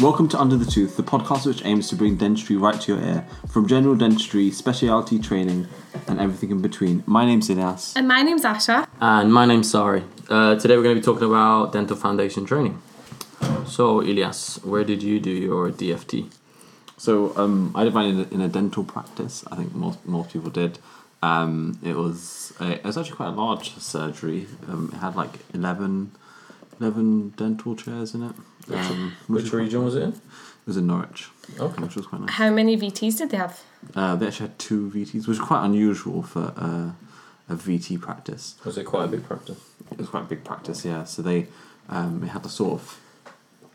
Welcome to Under the Tooth, the podcast which aims to bring dentistry right to your ear, from general dentistry, specialty training, and everything in between. My name's Ilyas. And my name's Asha. And my name's Sari. Uh, today we're going to be talking about dental foundation training. So, Ilyas, where did you do your DFT? So um, I did mine in a, in a dental practice. I think most most people did. Um, it was a, it was actually quite a large surgery. Um, it had like 11, 11 dental chairs in it. Um, Which region was it in? It was in Norwich, Okay. which was quite nice. How many VTs did they have? Uh, they actually had two VTs, which is quite unusual for uh, a VT practice. Was it quite a big practice? It was quite a big practice, yeah. So they um, they had the sort of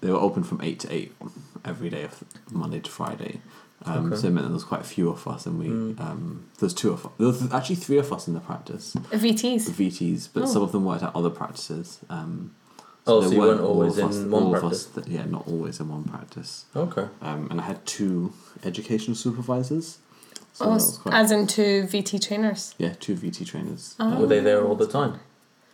they were open from eight to eight every day of Monday to Friday. Um, Okay. So it meant there was quite a few of us, and we Mm. um, there's two of us. There was actually three of us in the practice, VTs. VTs, but Oh. some of them worked at other practices. Um, Oh, there so you weren't weren't always of us- in one all of practice? us that- yeah, not always in one practice. Okay. Um, and I had two educational supervisors. So Oh, that s- was quite, as in two VT trainers. yeah, two VT trainers. Oh. Were they there all the time?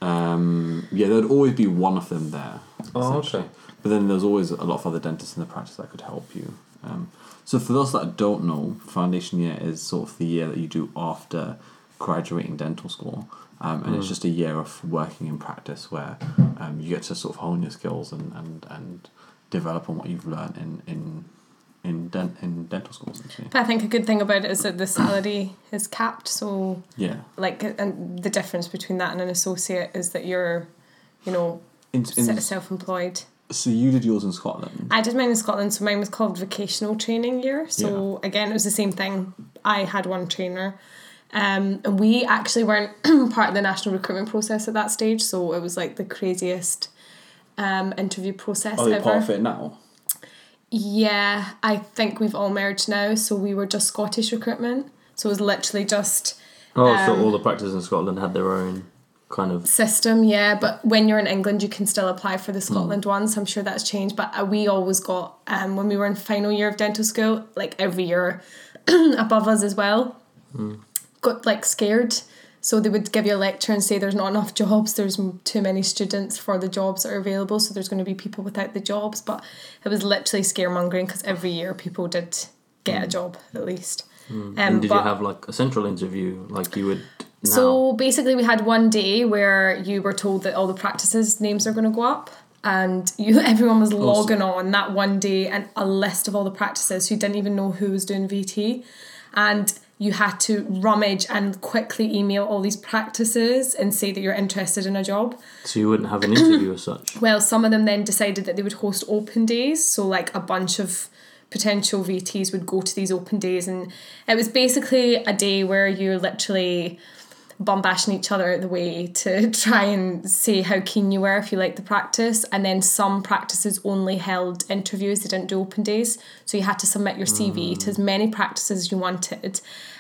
Um, yeah, there'd always be one of them there. Oh, okay. But then there's always a lot of other dentists in the practice that could help you. Um, so for those that don't know, foundation year is sort of the year that you do after graduating dental school, um, and it's Mm. just a year of working in practice where um, you get to sort of hone your skills and, and, and develop on what you've learned in in in, dent- in dental schools. essentially. But I think a good thing about it is that the salary is capped. So, Yeah. like, and the difference between that and an associate is that you're, you know, In, in, self employed. so you did yours in Scotland. I did mine in Scotland, so mine was called vocational training year. So again, it was the same thing. I had one trainer, um, and we actually weren't part of the national recruitment process at that stage. So it was like the craziest um, interview process Are you ever. part of it now? Yeah, I think we've all merged now. So we were just Scottish recruitment. So it was literally just Oh, so Um, all the practices in Scotland had their own kind of. system, yeah. But when you're in England, you can still apply for the Scotland ones. I'm sure that's changed. But uh, we always got um when we were in final year of dental school, like every year above us as well, got like scared. So they would give you a lecture and say there's not enough jobs. There's too many students for the jobs that are available. So there's going to be people without the jobs. But it was literally scaremongering because every year people did get a job at least. Um, and did you have like a central interview like you would now? so basically, we had one day where you were told that all the practices names are going to go up, and you everyone was logging on that one day and a list of all the practices who didn't even know who was doing VT, and you had to rummage and quickly email all these practices and say that you're interested in a job. so you wouldn't have an interview as such. Well, some of them then decided that they would host open days. So, like a bunch of potential VTs would go to these open days, and it was basically a day where you're literally bombashing each other the way to try and say how keen you were if you liked the practice. And then some practices only held interviews, they didn't do open days. So you had to submit your CV to as many practices as you wanted.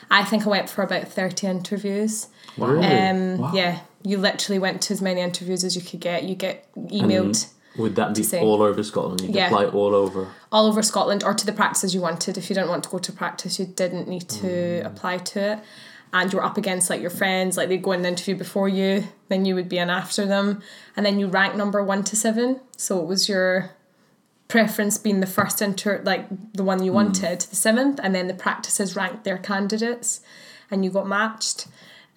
I think I went for about 30 interviews. Really? Um, Wow. Yeah, you literally went to as many interviews as you could get. You get emailed Would that be say- all over Scotland? You'd Yeah. apply all over. all over Scotland or to the practices you wanted. If you didn't want to go to practice, you didn't need to apply to it. And you're up against like your friends, like they'd go in the interview before you, then you would be in after them. And then you rank number one to seven. So it was your preference being the first inter like the one you wanted, the seventh, and then the practices ranked their candidates and you got matched.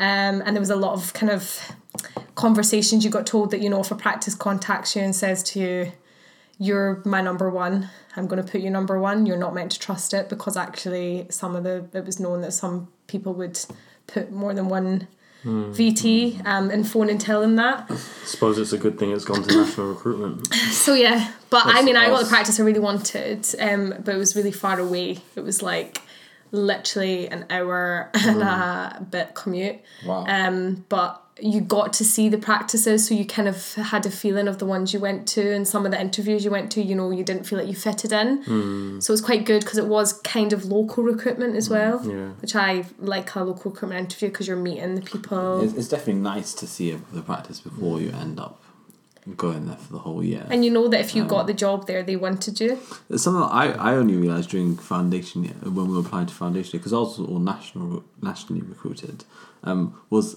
Um, and there was a lot of kind of conversations you got told that, you know, if a practice contacts you and says to you, you're my number one. I'm going to put you number one. You're not meant to trust it because actually, some of the it was known that some people would put more than one VT um, and phone and tell them that. I suppose it's a good thing it's gone to national recruitment. So yeah, but I That's mean, I got the practice I really wanted, um, but it was really far away. It was like literally an hour and a bit commute. Wow. Um, but you got to see the practices, so you kind of had a feeling of the ones you went to, and some of the interviews you went to, you know, you didn't feel like you fitted in. Hmm. So it was quite good because it was kind of local recruitment as hmm, well, Yeah. which I like a local recruitment interview because you're meeting the people. It's, it's definitely nice to see the practice before you end up going there for the whole year. And you know that if you got um, the job there, they wanted you. It's something that I, I only realised during foundation year when we were applying to foundation because I was all national nationally recruited. Um, was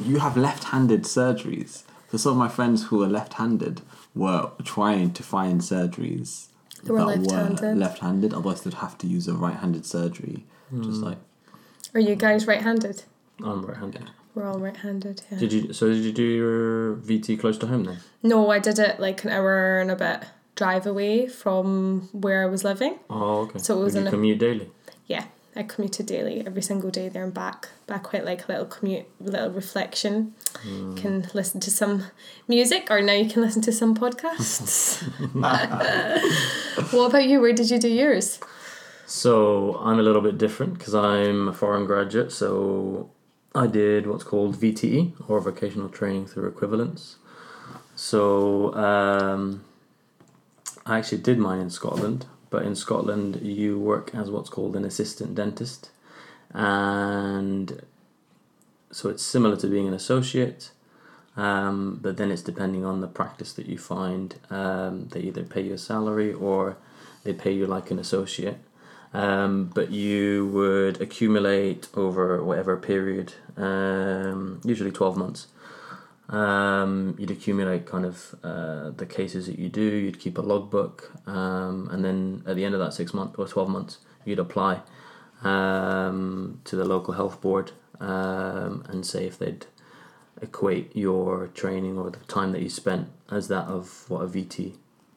you have left-handed surgeries. So some of my friends who are left-handed were trying to find surgeries They were that left-handed. were left-handed. Otherwise, they'd have to use a right-handed surgery. Just hmm. like Are you guys right-handed? I'm right-handed. We're all right-handed. Yeah. Did you? So did you do your VT close to home then? No, I did it like an hour and a bit drive away from where I was living. Oh, okay. So it was Would you a- commute daily. Yeah, I commuted daily every single day there and back. But I quite like a little commute, a little reflection. Hmm. Can listen to some music, or now you can listen to some podcasts. what about you? Where did you do yours? So I'm a little bit different because I'm a foreign graduate. So I did what's called VTE or vocational training through equivalence. So um, I actually did mine in Scotland, but in Scotland you work as what's called an assistant dentist, and so it's similar to being an associate. Um, but then it's depending on the practice that you find. Um, they either pay you a salary or they pay you like an associate. Um, but you would accumulate over whatever period, um, usually 12 months. Um, you'd accumulate kind of uh, the cases that you do, you'd keep a logbook, um, and then at the end of that six months or 12 months, you'd apply um, to the local health board um, and say if they'd equate your training or the time that you spent as that of what a VT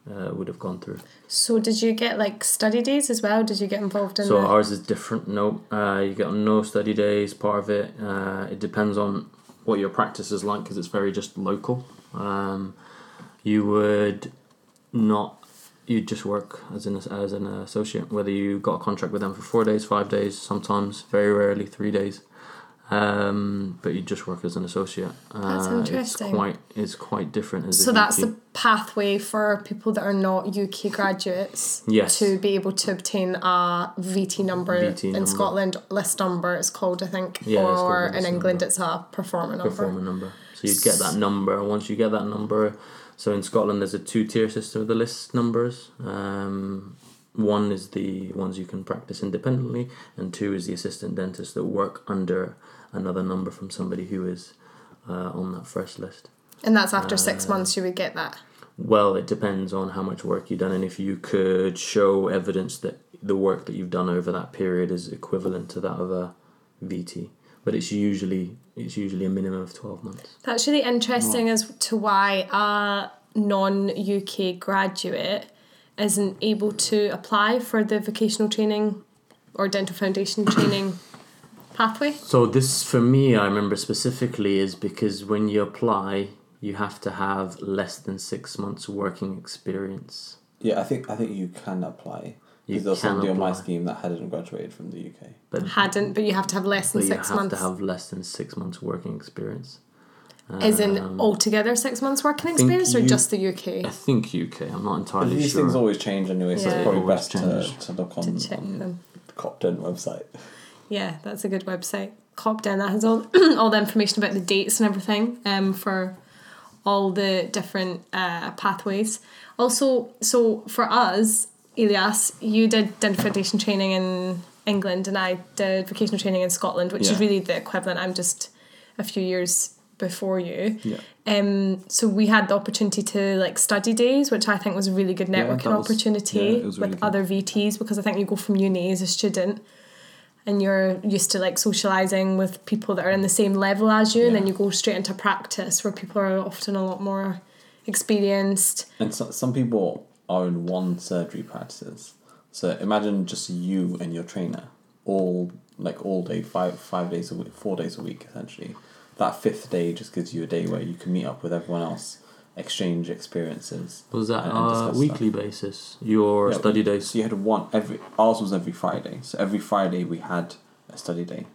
uh, would have gone through. So did you get like study days as well? Did you get involved in So ours is different. No, uh, you get no study days. Part of it. Uh, it depends on what your practice is like because it's very just local. Um, you would not. You'd just work as an as an associate. Whether you got a contract with them for four days, five days, sometimes very rarely three days. Um, but you just work as an associate. That's Uh, interesting. It's quite. It's quite different as. So that's the pathway for people that are not UK graduates Yes. to be able to obtain a VT number VT in number. Scotland. List number it's called, I think, Yeah, or in England number. it's a performer number. performer number. So you'd get that number, once you get that number, so in Scotland there's a two tier system of the list numbers. Um, one is the ones you can practice independently, and two is the assistant dentist that work under another number from somebody who is uh, on that first list. And that's after six Uh, months you would get that. Well, it depends on how much work you've done, and if you could show evidence that the work that you've done over that period is equivalent to that of a VT. But it's usually it's usually a minimum of twelve months. That's really interesting as to why a non UK graduate isn't able to apply for the vocational training or dental foundation training pathway. So this, for me, I remember specifically is because when you apply, you have to have less than six months working experience. yeah, I think I think you can apply. You Because there was can somebody on my scheme that hadn't graduated from the UK. But, Hadn't, but you have to have less than but you six have months. to have less than six months working experience. Is in Um, altogether six months working experience or you- just the UK? I think UK. I'm not But entirely these sure. things always change anyway, so Yeah. it's probably best to, change. to look on, To check on them. the COPDEND website. Yeah, that's a good website. COPDEND that has all all the information about the dates and everything um, for all the different uh, pathways. Also, so for us, Ilyas, you did dental foundation training in England, and I did vocational training in Scotland, which is really the equivalent. I'm just a few years before you. Yeah. Um, so we had the opportunity to like study days, which I think was a really good Yeah, networking that was- opportunity yeah, really with good. other VTs because I think you go from uni as a student and you're used to like socializing with people that are in the same level as you, and then you go straight into practice where people are often a lot more experienced. And so, some people are in one surgery practices. So imagine just you and your trainer all like all day, five five days a week, four days a week essentially. That fifth day just gives you a day where you can meet up with everyone else, exchange experiences. Was that and- and on a discuss weekly basis? Your Yeah, study we- days? So you had one every ours was every Friday. So every Friday we had a study day.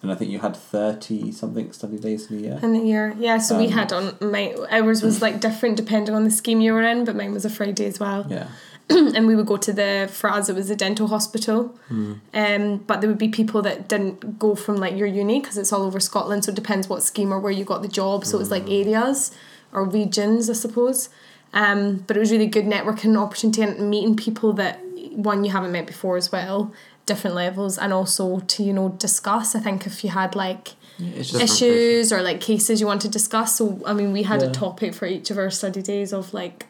And I think you had thirty something study days in a year. In the year, yeah. So we Um, had on my ours was like different depending on the scheme you were in, but mine was a Friday as well. Yeah. and we would go to the for us it was a dental hospital Hmm. um but there would be people that didn't go from like your uni because it's all over Scotland so it depends what scheme or where you got the job so it was like Hmm. areas or regions I suppose. Um but it was really good networking opportunity and meeting people that one you haven't met before as well different levels and also to you know discuss. I think if you had like it's Different issues or like cases you want to discuss. So I mean, we had a topic for each of our study days of like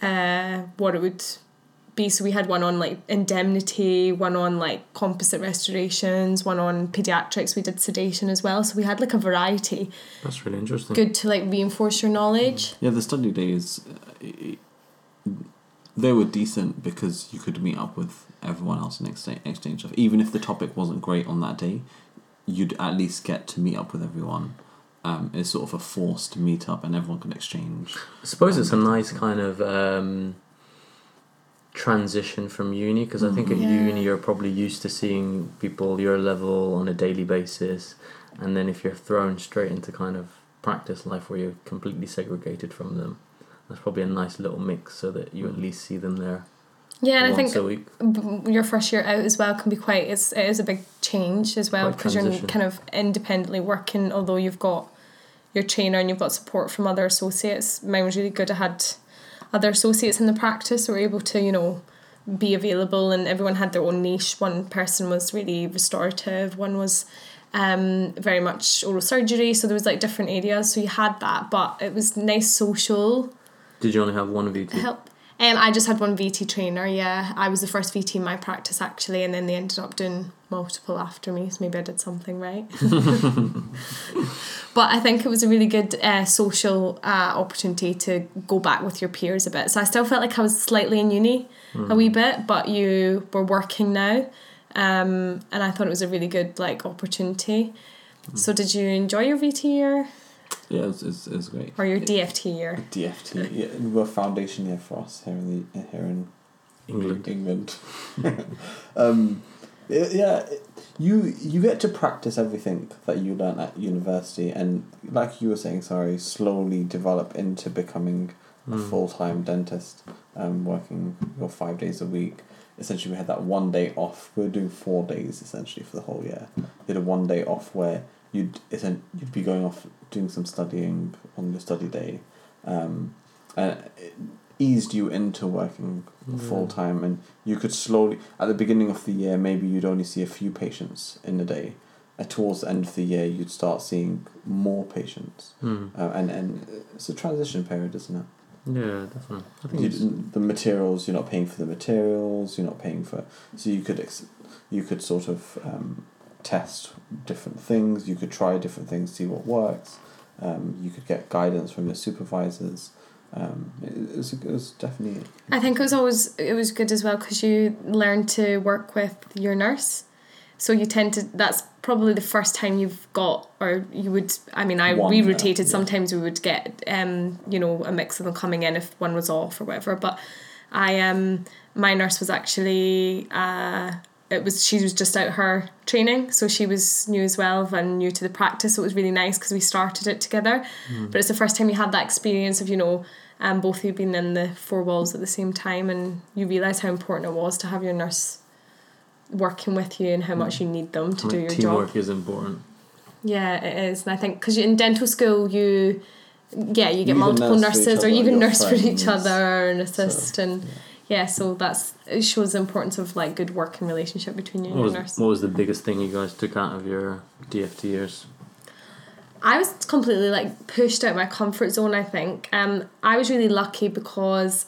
uh, what it would be so we had one on like indemnity, one on like composite restorations, one on pediatrics. We did sedation as well, so we had like a variety. That's really interesting. Good to like reinforce your knowledge. Yeah, the study days, uh, they were decent because you could meet up with everyone else and exchange, exchange stuff. Even if the topic wasn't great on that day, you'd at least get to meet up with everyone. Um, it's sort of a forced meet up and everyone can exchange. I suppose it's a nice kind of um, transition from uni because I think at mm-hmm. Yeah. uni you're probably used to seeing people your level on a daily basis, and then if you're thrown straight into kind of practice life where you're completely segregated from them, that's probably a nice little mix so that you at least see them there Yeah, and I once think a week. your first year out as well can be quite it's it is a big change as well because you're kind of independently working although you've got your trainer and you've got support from other associates mine was really good I had other associates in the practice were able to you know be available and everyone had their own niche one person was really restorative one was um very much oral surgery so there was like different areas so you had that but it was nice social Did you only have one VT? help. Um, I just had one VT trainer. Yeah, I was the first VT in my practice actually, and then they ended up doing multiple after me. So maybe I did something right. but I think it was a really good uh, social uh, opportunity to go back with your peers a bit. So I still felt like I was slightly in uni a wee bit, but you were working now, um, and I thought it was a really good like opportunity. So did you enjoy your VT year Yeah, it was, it was, it was great. or your DFT year? DFT, yeah, it was a foundation year for us here in the here in England. England. um, it- yeah, it- you you get to practice everything that you learn at university, and like you were saying, sorry, slowly develop into becoming a Mm. full time dentist, um, working your five days a week. Essentially, we had that one day off. We were doing four days essentially for the whole year. We had a one day off where you'd you'd be going off doing some studying on your study day, um, and it eased you into working Yeah. full time, and you could slowly at the beginning of the year maybe you'd only see a few patients in a day. Uh, towards the end of the year, you'd start seeing more patients, Hmm. uh, and and it's a transition period, isn't it? Yeah, definitely. I think You, the materials you're not paying for the materials you're not paying for so you could ex- you could sort of um, test different things you could try different things see what works um, you could get guidance from your supervisors um, it, was, it was definitely I think it was always it was good as well because you learn to work with your nurse, so you tend to. That's probably the first time you've got, or you would. I mean, I One, we rotated. Sometimes we would get, um, you know, a mix of them coming in if one was off or whatever. But I um, my nurse was actually uh. It was she was just out her training, so she was new as well and new to the practice. So it was really nice because we started it together. But it's the first time you had that experience of you know um, both of you being in the four walls at the same time and you realise how important it was to have your nurse working with you and how much you need them to I do your teamwork job. is important. Yeah, it is. And I think because in dental school you yeah, you get You multiple nurse for each nurses or you your nurse for each other and assist So, and yeah. Yeah, so that's it shows the importance of like good working relationship between you and What your was, nurse. what was the biggest thing you guys took out of your DFT years? I was completely like pushed out my comfort zone. I think um, I was really lucky because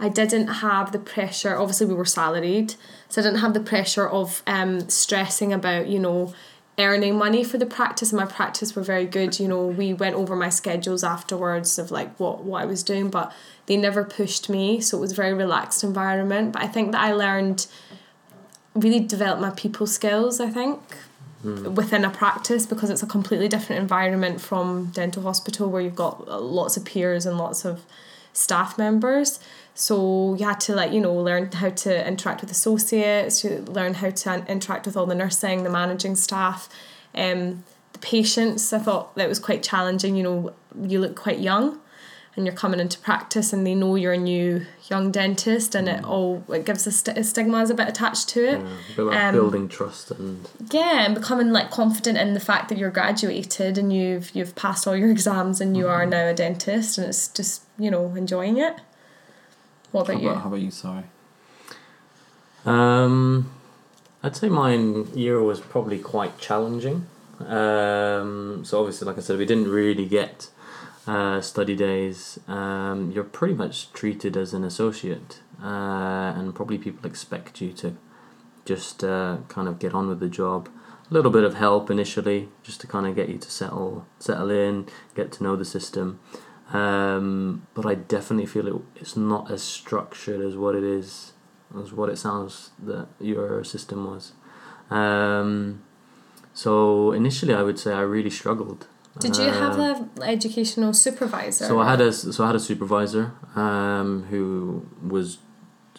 I didn't have the pressure. Obviously, we were salaried, so I didn't have the pressure of um, stressing about you know earning money for the practice. And my practice were very good. You know, we went over my schedules afterwards of like what what I was doing, but they never pushed me, so it was a very relaxed environment. But I think that I learned really developed my people skills. I think within a practice because it's a completely different environment from dental hospital where you've got uh, lots of peers and lots of staff members so you had to like you know learn how to interact with associates you learn how to interact with all the nursing the managing staff. Um the patients i thought that was quite challenging you know you look quite young and you're coming into practice and they know you're a new young dentist and it all it gives a, st- a stigma is a bit attached to it. Yeah, about Um, building trust and yeah and becoming like confident in the fact that you're graduated and you've you've passed all your exams and you are now a dentist and it's just you know enjoying it what how about you about, how about you sorry Um, I'd say mine year was probably quite challenging. Um, so obviously, like I said, we didn't really get uh, study days. Um, you're pretty much treated as an associate uh, and probably people expect you to just uh, kind of get on with the job. A little bit of help initially, just to kind of get you to settle settle in, get to know the system. Um, but I definitely feel it, it's not as structured as what it is, as what it sounds that your system was. Um, so initially, I would say I really struggled. Did you have Um, an educational supervisor? so I had a so I had a supervisor um, who was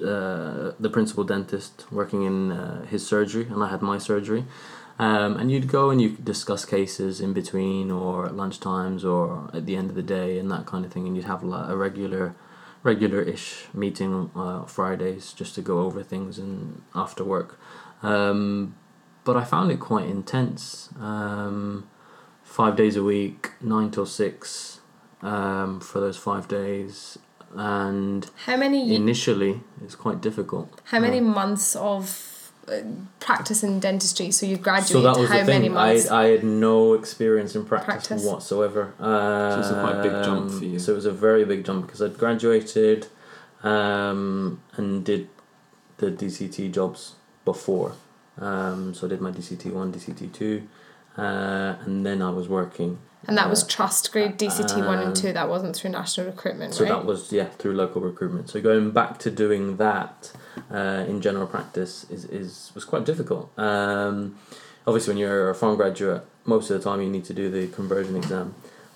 uh, the principal dentist working in uh, his surgery, and I had my surgery. Um, and you'd go and you could discuss cases in between, or at lunchtimes, or at the end of the day, and that kind of thing. And you'd have a regular, regular-ish meeting uh, Fridays just to go over things and after work. Um, but I found it quite intense. Um, five days a week, nine till six, um, for those five days, and How many initially it's quite difficult. how many Uh, months of practice in dentistry? So you graduate. so that was how the many thing. I, months? I had no experience in practice, Practice. whatsoever. Um, it's a quite big jump for you. So it was a very big jump because I'd graduated um, and did the DCT jobs before. Um, so I did my DCT one, DCT two, uh, and then I was working. And that was uh, trust grade DCT one and um, two. That wasn't through national recruitment, So right? that was yeah through local recruitment. So going back to doing that uh, in general practice is, is was quite difficult. Um, obviously, when you're a farm graduate, most of the time you need to do the conversion exam.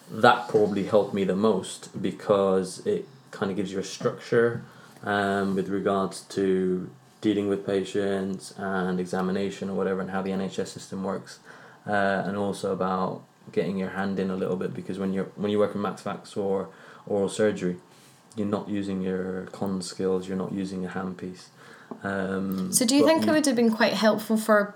That probably helped me the most because it kind of gives you a structure um, with regards to dealing with patients and examination or whatever, and how the NHS system works, uh, and also about getting your hand in a little bit because when you're when you work in max fax or oral surgery, you're not using your con skills, you're not using a handpiece. Um, So do you think it would have been quite helpful for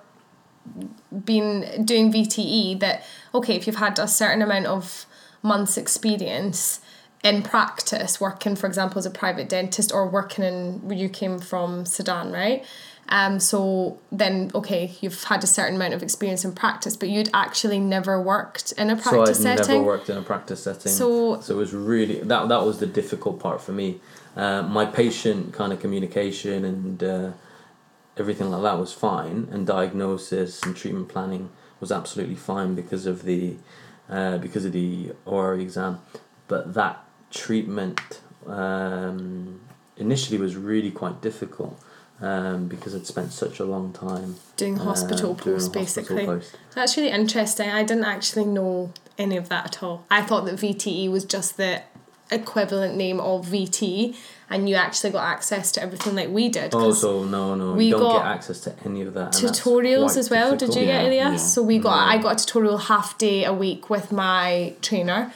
being doing VTE that okay if you've had a certain amount of months experience in practice working for example as a private dentist or working in you came from Sudan right um so then okay you've had a certain amount of experience in practice but you'd actually never worked in a practice so I'd setting never worked in a practice setting. So- so it was really that that was the difficult part for me. Uh, my patient kind of communication and uh, everything like that was fine, and diagnosis and treatment planning was absolutely fine because of the uh, because of the ORE exam. But that treatment um, initially was really quite difficult um, because I'd spent such a long time doing uh, hospital doing post hospital basically post. That's really interesting. I didn't actually know any of that at all. I thought that VTE was just the equivalent name of VT, and you actually got access to everything like we did. Oh, 'cause so no, no, we you don't got get access to any of that. tutorials as well. Did difficult. you get Yeah, Ilyas? yeah. So we got I got a tutorial half day a week with my trainer.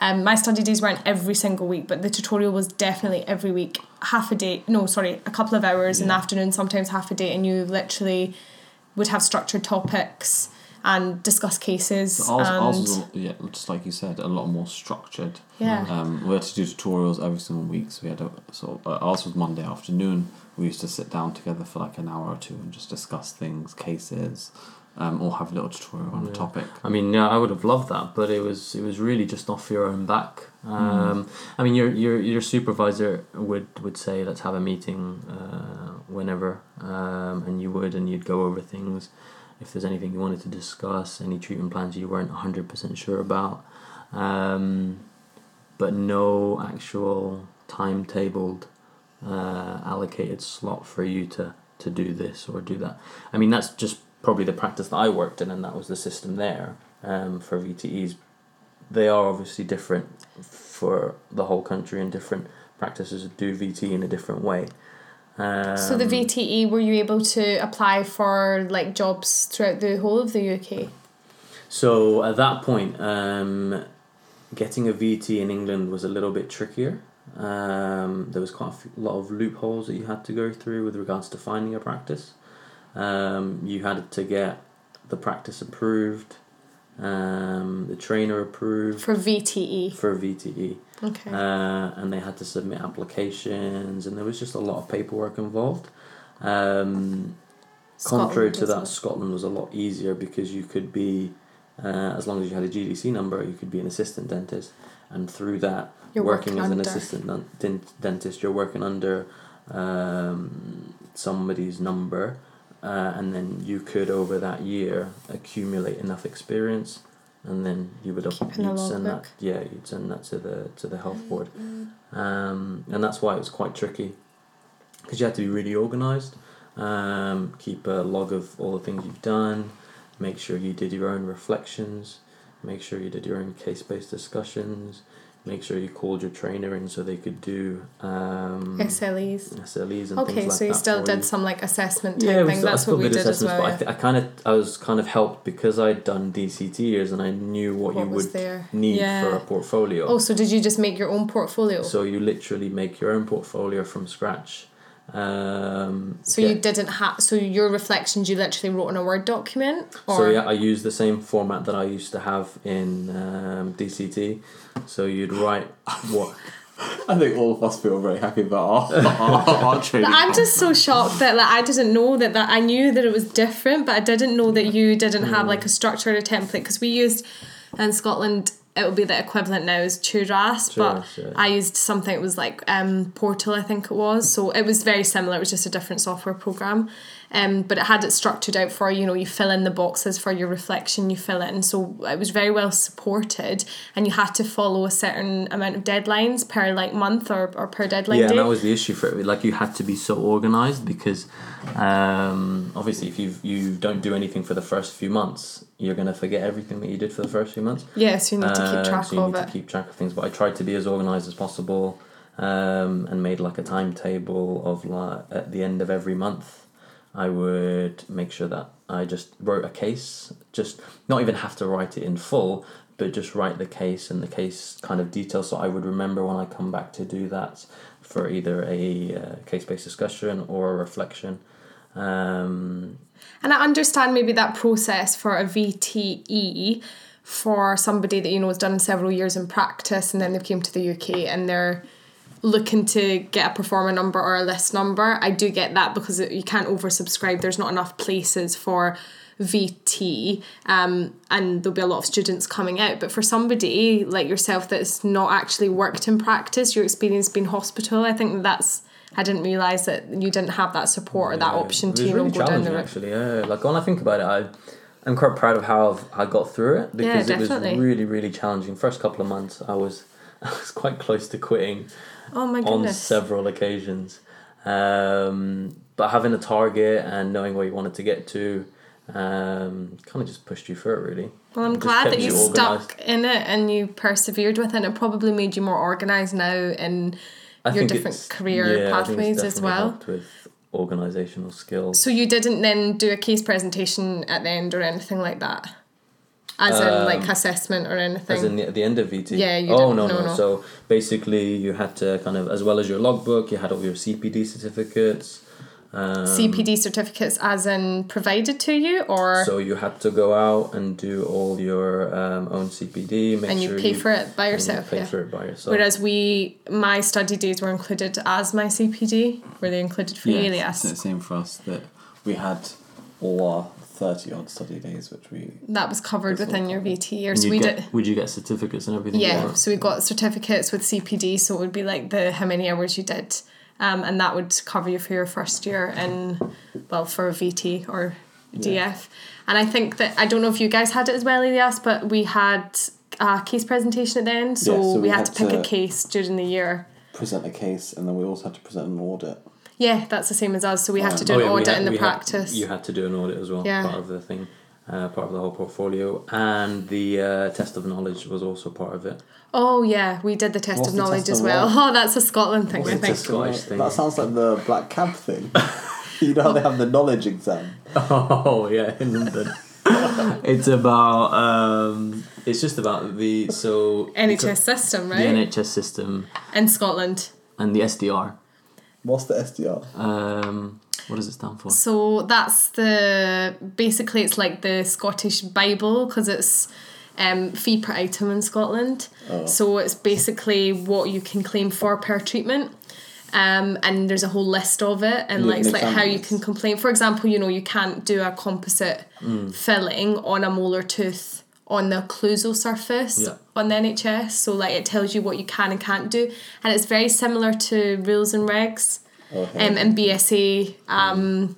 Um, my study days weren't every single week, but the tutorial was definitely every week, half a day. No, sorry, a couple of hours in the afternoon, sometimes half a day, and you literally would have structured topics and discuss cases. Ours, and ours was, yeah, just like you said, a lot more structured. yeah. Um, we had to do tutorials every single week. So we had a so uh, ours was Monday afternoon. We used to sit down together for like an hour or two and just discuss things, cases, um, or have a little tutorial on a Yeah. topic. I mean, yeah, I would have loved that, but it was it was really just off your own back. Um, I mean, your your your supervisor would would say, "Let's have a meeting uh, whenever," um, and you would, and you'd go over things. If there's anything you wanted to discuss, any treatment plans you weren't hundred percent sure about, um, but no actual timetabled uh, allocated slot for you to to do this or do that. I mean, that's just probably the practice that I worked in, and that was the system there um, for VTEs. They are obviously different for the whole country, and different practices do VT in a different way. Um, So the VTE, were you able to apply for like jobs throughout the whole of the UK? So at that point, um, getting a VT in England was a little bit trickier. Um, there was quite a few, lot of loopholes that you had to go through with regards to finding a practice. Um, you had to get the practice approved, um, the trainer approved For VTE. for VTE, Okay. uh, and they had to submit applications, and there was just a lot of paperwork involved. Um, Contrary to that, well. Scotland was a lot easier because you could be, uh, as long as you had a GDC number, you could be an assistant dentist, and through that, You're working, working as an assistant dent- dent- dentist, you're working under um, somebody's number, uh, and then you could over that year accumulate enough experience, and then you would up, you'd send that yeah you'd send that to the to the health board, um, and that's why it was quite tricky, because you had to be really organised, um, keep a log of all the things you've done, make sure you did your own reflections, make sure you did your own case based discussions, make sure you called your trainer in so they could do um, SLEs. SLEs and Okay, things like so you that still did you. some like assessment type Yeah, thing. That's what we did as well. but I, th- I kind of I was kind of helped because I'd done DCT years and I knew what, What you would there? need Yeah. for a portfolio. Oh, so did you just make your own portfolio? So you literally make your own portfolio from scratch. Um, so you didn't have. So your reflections, you literally wrote in a word document, or So yeah, I used the same format that I used to have in um, DCT. So you'd write what I think all of us feel very happy about our, our, our training. I'm just so shocked that like I didn't know that that I knew that it was different, but I didn't know that you didn't have like a structure or a template because we used in Scotland. It would be the equivalent now is Turas, but Turas, yeah. I used something. It was like um, Portal, I think it was. So it was very similar. It was just a different software program, um, but it had it structured out for you know you fill in the boxes for your reflection. You fill in, so it was very well supported, and you had to follow a certain amount of deadlines per like month or, or per deadline yeah, day. and that was the issue for it. Like you had to be so organized because um, obviously if you you don't do anything for the first few months, you're gonna forget everything that you did for the first few months. Yes, you need to Uh, keep track so you of need it. to keep track of things. But I tried to be as organized as possible, um, and made like a timetable of like at the end of every month, I would make sure that I just wrote a case. Just not even have to write it in full, but just write the case and the case kind of details, so I would remember when I come back to do that for either a uh, case based discussion or a reflection. Um, And I understand maybe that process for a VTE for somebody that you know has done several years in practice and then they've came to the UK and they're looking to get a performer number or a list number. I do get that because you can't oversubscribe. There's not enough places for VT um, and there'll be a lot of students coming out. But for somebody like yourself that's not actually worked in practice, your experience being hospital, I think that's I didn't realise that you didn't have that support or that Yeah, option to really go down challenging the route. actually. Yeah, like when I think about it, I I'm quite proud of how I've, I got through it because it was really really challenging. First couple of months, I was I was quite close to quitting Oh my on several occasions. Um, but having a target and knowing where you wanted to get to, um, kind of just pushed you through it really. Well, I'm glad that you you stuck in it and you persevered with it. And it probably made you more organised now in I your different career yeah, I think it's pathways as well. with organizational skills. So you didn't then do a case presentation at the end or anything like that? As in like Um, assessment or anything? As in the, at the end of VT? Yeah, you Oh, didn't- no, no, no, no. So basically, you had to kind of, as well as your logbook, you had all your CPD certificates. Um, CPD certificates as in provided to you or So you had to go out and do all your um, own CPD. Make and you sure pay for it by and you yourself? pay Yeah. for it by yourself. Whereas we, my study days were included as my CPD. Were they included for you, yeah, Ilyas? it's the same for us that we had all our 30 odd study days, which we. That was covered within your. VT year. So we get, did. Would you get certificates and everything? Yeah, so we got certificates with CPD, so it would be like the how many hours you did, um, and that would cover you for your first year in, well, for VT or DF. And I think that I don't know if you guys had it as well, Ilyas, but we had a case presentation at the end, so, Yeah, so we, we had, had to pick a case during the year. present a case and then we also had to present an audit. Yeah, that's the same as us. So we have to do Oh, an yeah, audit had- in the we had- practice. you had to do an audit as well, Yeah. part of the thing, uh, part of the whole portfolio. And the uh, test of knowledge was also part of it. Oh yeah, we did the test What's of the knowledge test as of well. what? Oh, that's a Scotland thing, I It's a. Scottish thing. That sounds like the black cab thing. you know how they have the knowledge exam. Oh yeah, in London. it's about um, it's just about the so NHS system, right? the? NHS system In Scotland. and the SDR. What's the SDR? Um, what does it stand for? So that's the basically it's like the Scottish Bible because it's um, fee per item in Scotland. Oh. So it's basically what you can claim for per treatment. Um, and there's a whole list of it and Yeah, like it's like how you can complain. For example, you know, you can't do a composite Mm. filling on a molar tooth on the occlusal surface Yeah. on the NHS. So like it tells you what you can and can't do. And it's very similar to rules and regs. Okay. um, and BSA. Um,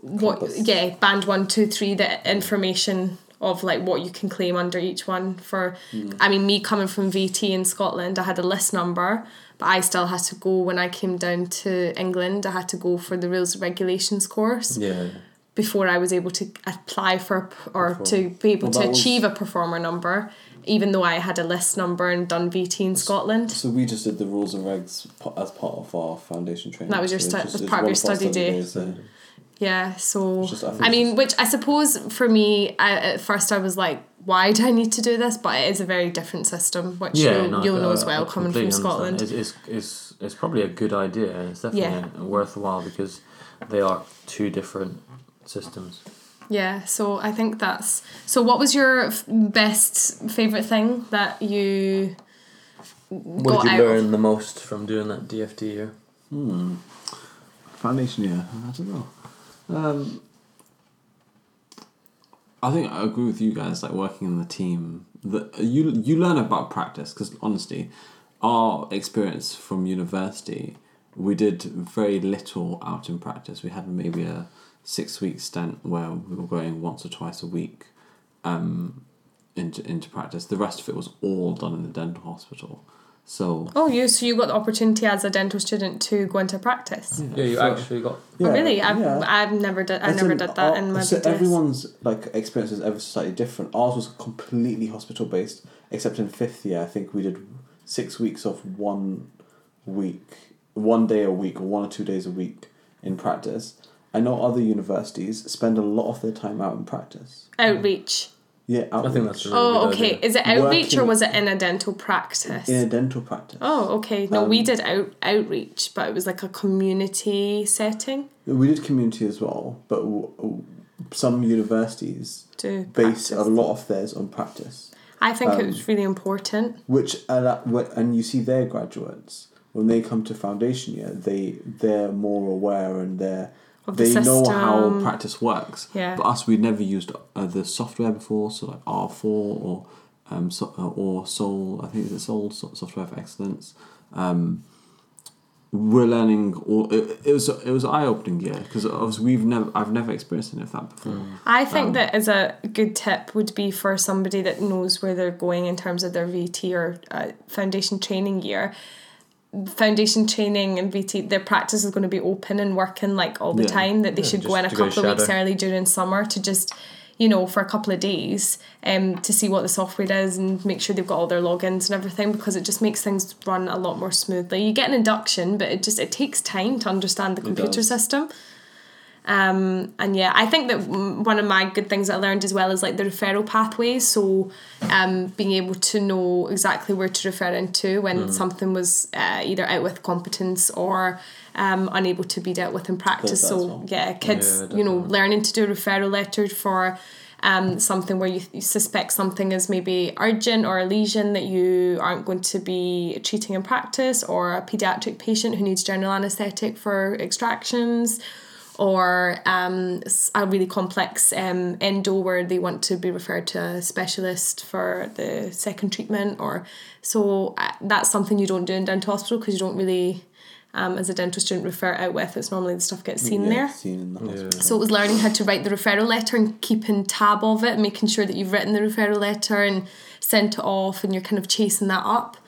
what? Compass. Yeah, band one, two, three. The information of like what you can claim under each one. For I mean, me coming from VT in Scotland, I had a list number, but I still had to go when I came down to England. I had to go for the rules and regulations course Yeah. Before I was able to apply for a p- or to be able Well, to that was- achieve a performer number, even though I had a list number and done VT in Scotland. So we just did the rules and regs as part of our foundation training. That was your So stu- just- part of your study day. days, yeah. Yeah, so just- I I mean, just- which I suppose for me, I, at first I was like, why do I need to do this? But it is a very different system, which Yeah, you'll, no, you'll know I- as I well coming from completely Scotland. It's, it's, it's, it's probably a good idea. It's definitely Yeah. worthwhile because they are two different systems. Yeah, so I think that's so. What was your f- best favorite thing that you What got did out you of- learn the most from doing that DFT year? Foundation year, I don't know. Um, I think I agree with you guys. Like working in the team, that you you learn about practice because honestly, our experience from university, we did very little out in practice. We had maybe a six week stint where we were going once or twice a week, um, into into practice. The rest of it was all done in the dental hospital. So Oh, you so you got the opportunity as a dental student to go into practice. Yeah, you so- actually got. Oh, really? I've, yeah. I've never did. I As never in, did that our- in my so BDS. everyone's like experience is ever slightly different. Ours was completely hospital based, except in fifth year. I think we did six weeks of one week, one day a week, or one or two days a week in practice. I know other universities spend a lot of their time out in practice. outreach. Yeah, I think that's a really Oh, good okay. idea. Is it outreach or was it in a dental practice? in a dental practice. Oh, okay. No, we Um, did out outreach, but it was like a community setting We did community as well, but w- w- some universities to base practice. a lot of theirs on practice. I think it um, was really important. which uh, and you see their graduates when they come to foundation year they they're more aware and they're Of the they know how system. practice works. Yeah. But us, we'd never used uh, the software before, so like R four or um so, uh, or Soul. I think it's Soul so- Software for Excellence. Um, we're learning all. It, it was it was eye opening year because obviously we've never I've never experienced any of that before. I think Um, that as a good tip would be for somebody that knows where they're going in terms of their VT or uh, foundation training year. Foundation training and VT, their practice is going to be open and working like all the Yeah. time. That they Yeah, should go in a couple of weeks early during summer to just, you know, for a couple of days, um, to see what the software is and make sure they've got all their logins and everything because it just makes things run a lot more smoothly. You get an induction, but it just it takes time to understand the computer system. Um, and yeah, I think that mm, one of my good things that I learned as well is like the referral pathways. So, um, being able to know exactly where to refer into when something was uh, either out with competence or um, unable to be dealt with in practice. So well. yeah, kids, Yeah, you know, learning to do a referral letter for um, something where you, you suspect something is maybe urgent or a lesion that you aren't going to be treating in practice, or a pediatric patient who needs general anaesthetic for extractions, or um, s- a really complex um, endo where they want to be referred to a specialist for the second treatment, or so uh, that's something you don't do in dental hospital because you don't really. Um, as a dental student, refer out with it's normally the stuff gets seen yeah, there. seen in the hospital. So it was learning how to write the referral letter and keeping tab of it, making sure that you've written the referral letter and sent it off, and you're kind of chasing that up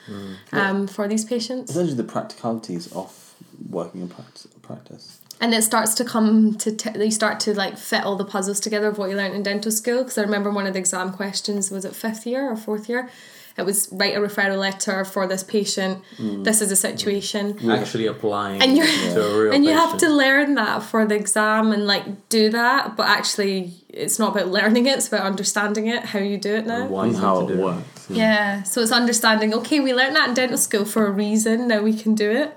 um, for these patients. essentially the practicalities of working in practice, practice. And it starts to come to t- you start to like fit all the puzzles together of what you learned in dental school. Because I remember one of the exam questions was it fifth year or fourth year. It was write a referral letter for this patient. Mm. This is a situation. Actually applying And you're- to a real and you have to learn that for the exam and like do that but actually it's not about learning it it's about understanding it how you do it now And why And how it do works. yeah so it's understanding okay we learned that in dental school for a reason now we can do it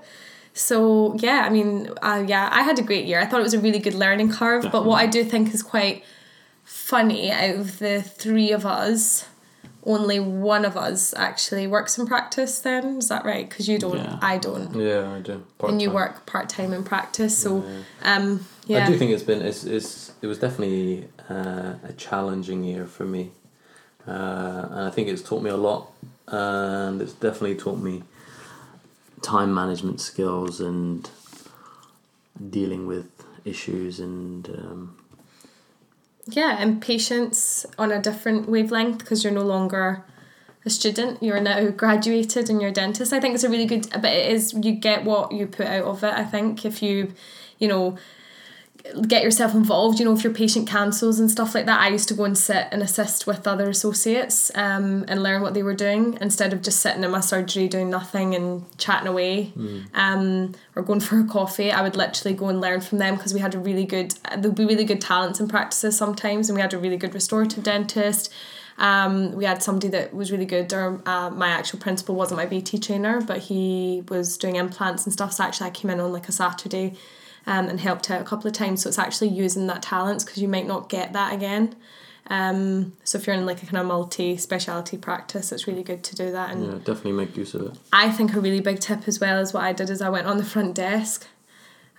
so yeah i mean uh, yeah i had a great year i thought it was a really good learning curve but what i do think is quite funny out of the three of us only one of us actually works in practice then is that right because you don't Yeah. i don't Yeah, I do. and you work part time in practice. So, um, yeah. I do think it's been it's, it's it was definitely uh, a challenging year for me, uh, and I think it's taught me a lot, and it's definitely taught me time management skills and dealing with issues and um, Yeah, and patience on a different wavelength because you're no longer a student. You're now graduated and you're a dentist. I think it's a really good, but it is you get what you put out of it. I think if you, you know, get yourself involved. You know, if your patient cancels and stuff like that, I used to go and sit and assist with other associates um, and learn what they were doing instead of just sitting in my surgery doing nothing and chatting away um, or going for a coffee. I would literally go and learn from them because we had a really good, there'd be really good talents and practices sometimes, and we had a really good restorative dentist. Um, we had somebody that was really good. Or uh, my actual principal wasn't my VT trainer, but he was doing implants and stuff. So actually, I came in on like a Saturday um, and helped out a couple of times. So it's actually using that talents because you might not get that again. Um, so if you're in like a kind of multi speciality practice, it's really good to do that. And yeah, definitely make use of it. I think a really big tip as well is what I did is I went on the front desk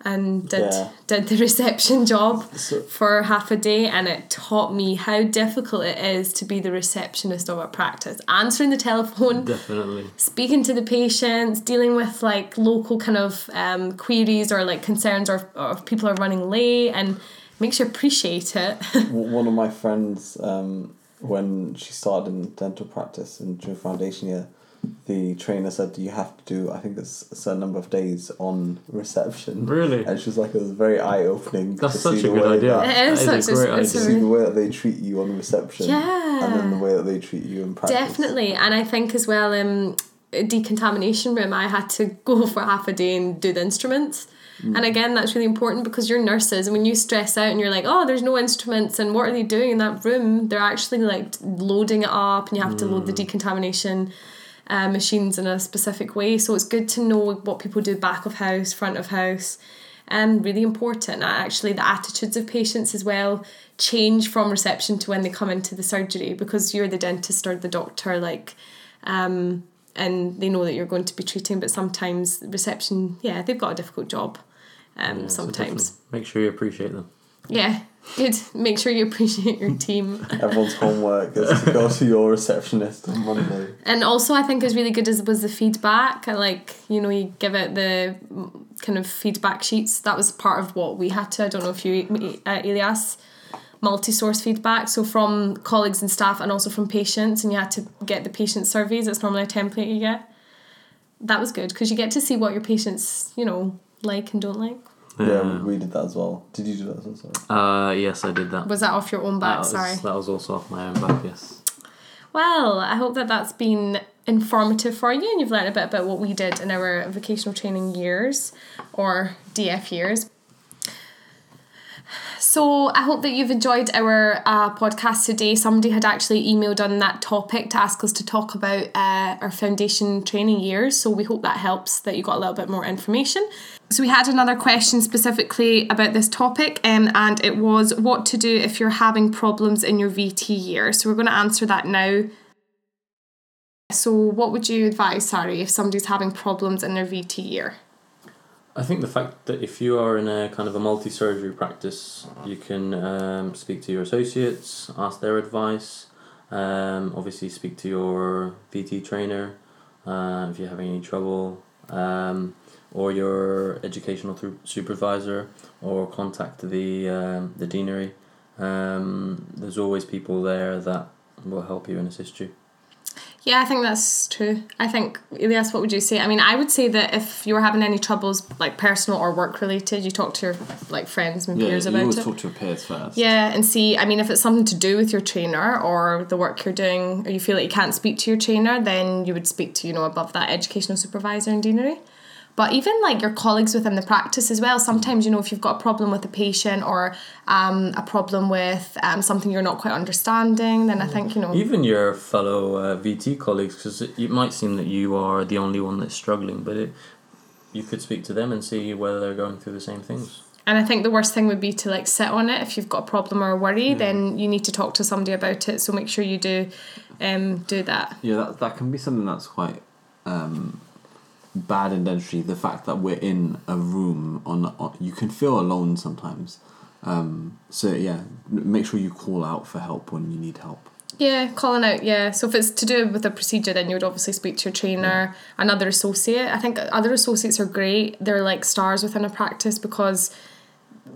and did Yeah. did the reception job So- for half a day and it taught me how difficult it is to be the receptionist of a practice answering the telephone Definitely. speaking to the patients dealing with like local kind of um, queries or like concerns or, or if people are running late and makes you appreciate it One of my friends, um, when she started in dental practice in during foundation year, the trainer said you have to do I think it's a certain number of days on reception. Really? And she was like, it was very eye opening. That's to such see a the good way idea. That, It is That is such a a- great it's to idea. see the way that they treat you on reception. Yeah. And then the way that they treat you in practice. Definitely, and I think as well, um, decontamination room. I had to go for half a day and do the instruments, and again, that's really important because you're nurses, and when you stress out and you're like, oh, there's no instruments, and what are they doing in that room? They're actually like loading it up, and you have to load the decontamination. Uh, machines in a specific way, so it's good to know what people do back of house, front of house, and really important. Actually, the attitudes of patients as well change from reception to when they come into the surgery because you're the dentist or the doctor, like, um, and they know that you're going to be treating. But sometimes reception, yeah, they've got a difficult job. Um, Yeah, sometimes, definitely make sure you appreciate them. Yeah, good. Make sure you appreciate your team. Everyone's homework is to go to your receptionist on Monday. And also, I think is really good as was the feedback. I like you know you give it the kind of feedback sheets. That was part of what we had to. I don't know if you, uh, Ilyas, multi-source feedback. So from colleagues and staff, and also from patients, and you had to get the patient surveys. It's normally a template you get. That was good because you get to see what your patients you know like and don't like. Yeah, we did that as well. Did you do that as well? Sorry. Uh, yes, I did that. Was that off your own that, back? was, Sorry. that was also off my own back, yes. Well, I hope that that's been informative for you and you've learned a bit about what we did in our vocational training years or DF years. So I hope that you've enjoyed our uh, podcast today. Somebody had actually emailed on that topic to ask us to talk about uh, our foundation training years. So we hope that helps that you got a little bit more information. So we had another question specifically about this topic, um, and it was what to do if you're having problems in your VT year. So we're going to answer that now. So what would you advise, Sari, if somebody's having problems in their VT year? I think the fact that if you are in a kind of a multi surgery practice, you can um, speak to your associates, ask their advice, um, obviously speak to your VT trainer uh, if you're having any trouble, um, or your educational through supervisor, or contact the um, the deanery. Um, there's always people there that will help you and assist you. Yeah, I think that's true. I think, Ilyas, what would you say? I mean, I would say that if you were having any troubles, like personal or work related, you talk to your like friends and Yeah, peers about always it. talk to your peers first. Yeah, and see, I mean, if it's something to do with your trainer or the work you're doing, or you feel like you can't speak to your trainer, then you would speak to, you know, above that educational supervisor and deanery. But even like your colleagues within the practice as well, sometimes, you know, if you've got a problem with a patient or um, a problem with um, something you're not quite understanding, then I think, you know. Even your fellow uh, VT colleagues, because it, it might seem that you are the only one that's struggling, but it, you could speak to them and see whether they're going through the same things. And I think the worst thing would be to like sit on it. If you've got a problem or a worry, then you need to talk to somebody about it. So make sure you do um, do that. Yeah, that, that can be something that's quite um, bad in dentistry. The fact that we're in a room on, on you can feel alone sometimes. Um, so yeah, make sure you call out for help when you need help. Yeah, calling out, yeah. So if it's to do with a procedure, then you would obviously speak to your trainer, another associate. I think other associates are great. They're like stars within a practice because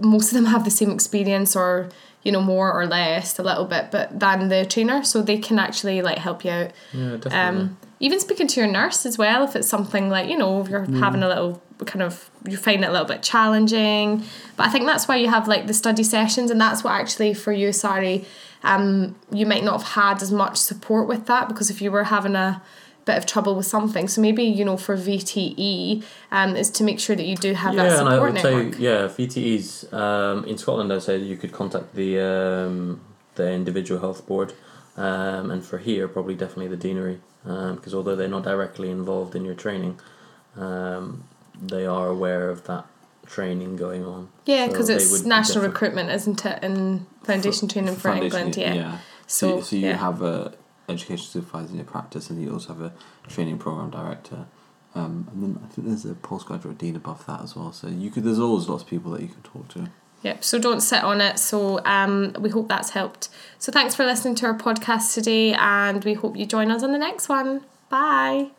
most of them have the same experience or, you know, more or less, a little bit, but than the trainer. So they can actually like help you out. Yeah, definitely. Um, even speaking to your nurse as well, if it's something like, you know, if you're having a little kind of, you find it a little bit challenging. But I think that's why you have like the study sessions, and that's what actually for you, sorry, um, you might not have had as much support with that because if you were having a bit of trouble with something, so maybe, you know, for VTE, um, is to make sure that you do have that yeah, and I support would network. say yeah, VTEs um, in Scotland. I'd say you could contact the um, the individual health board, um, and for here probably definitely the deanery, because although they're not directly involved in your training, um, they are aware of that training going on. Yeah, because they it's national recruitment, isn't it, in foundation training for Foundation, England? Yeah. So, So, so you yeah. have a education supervisor in your practice, and you also have a training program director. Um, and then I think there's a postgraduate dean above that as well. So you could there's always lots of people that you can talk to. Yep, so don't sit on it. So um, we hope that's helped. So thanks for listening to our podcast today, and we hope you join us on the next one. Bye.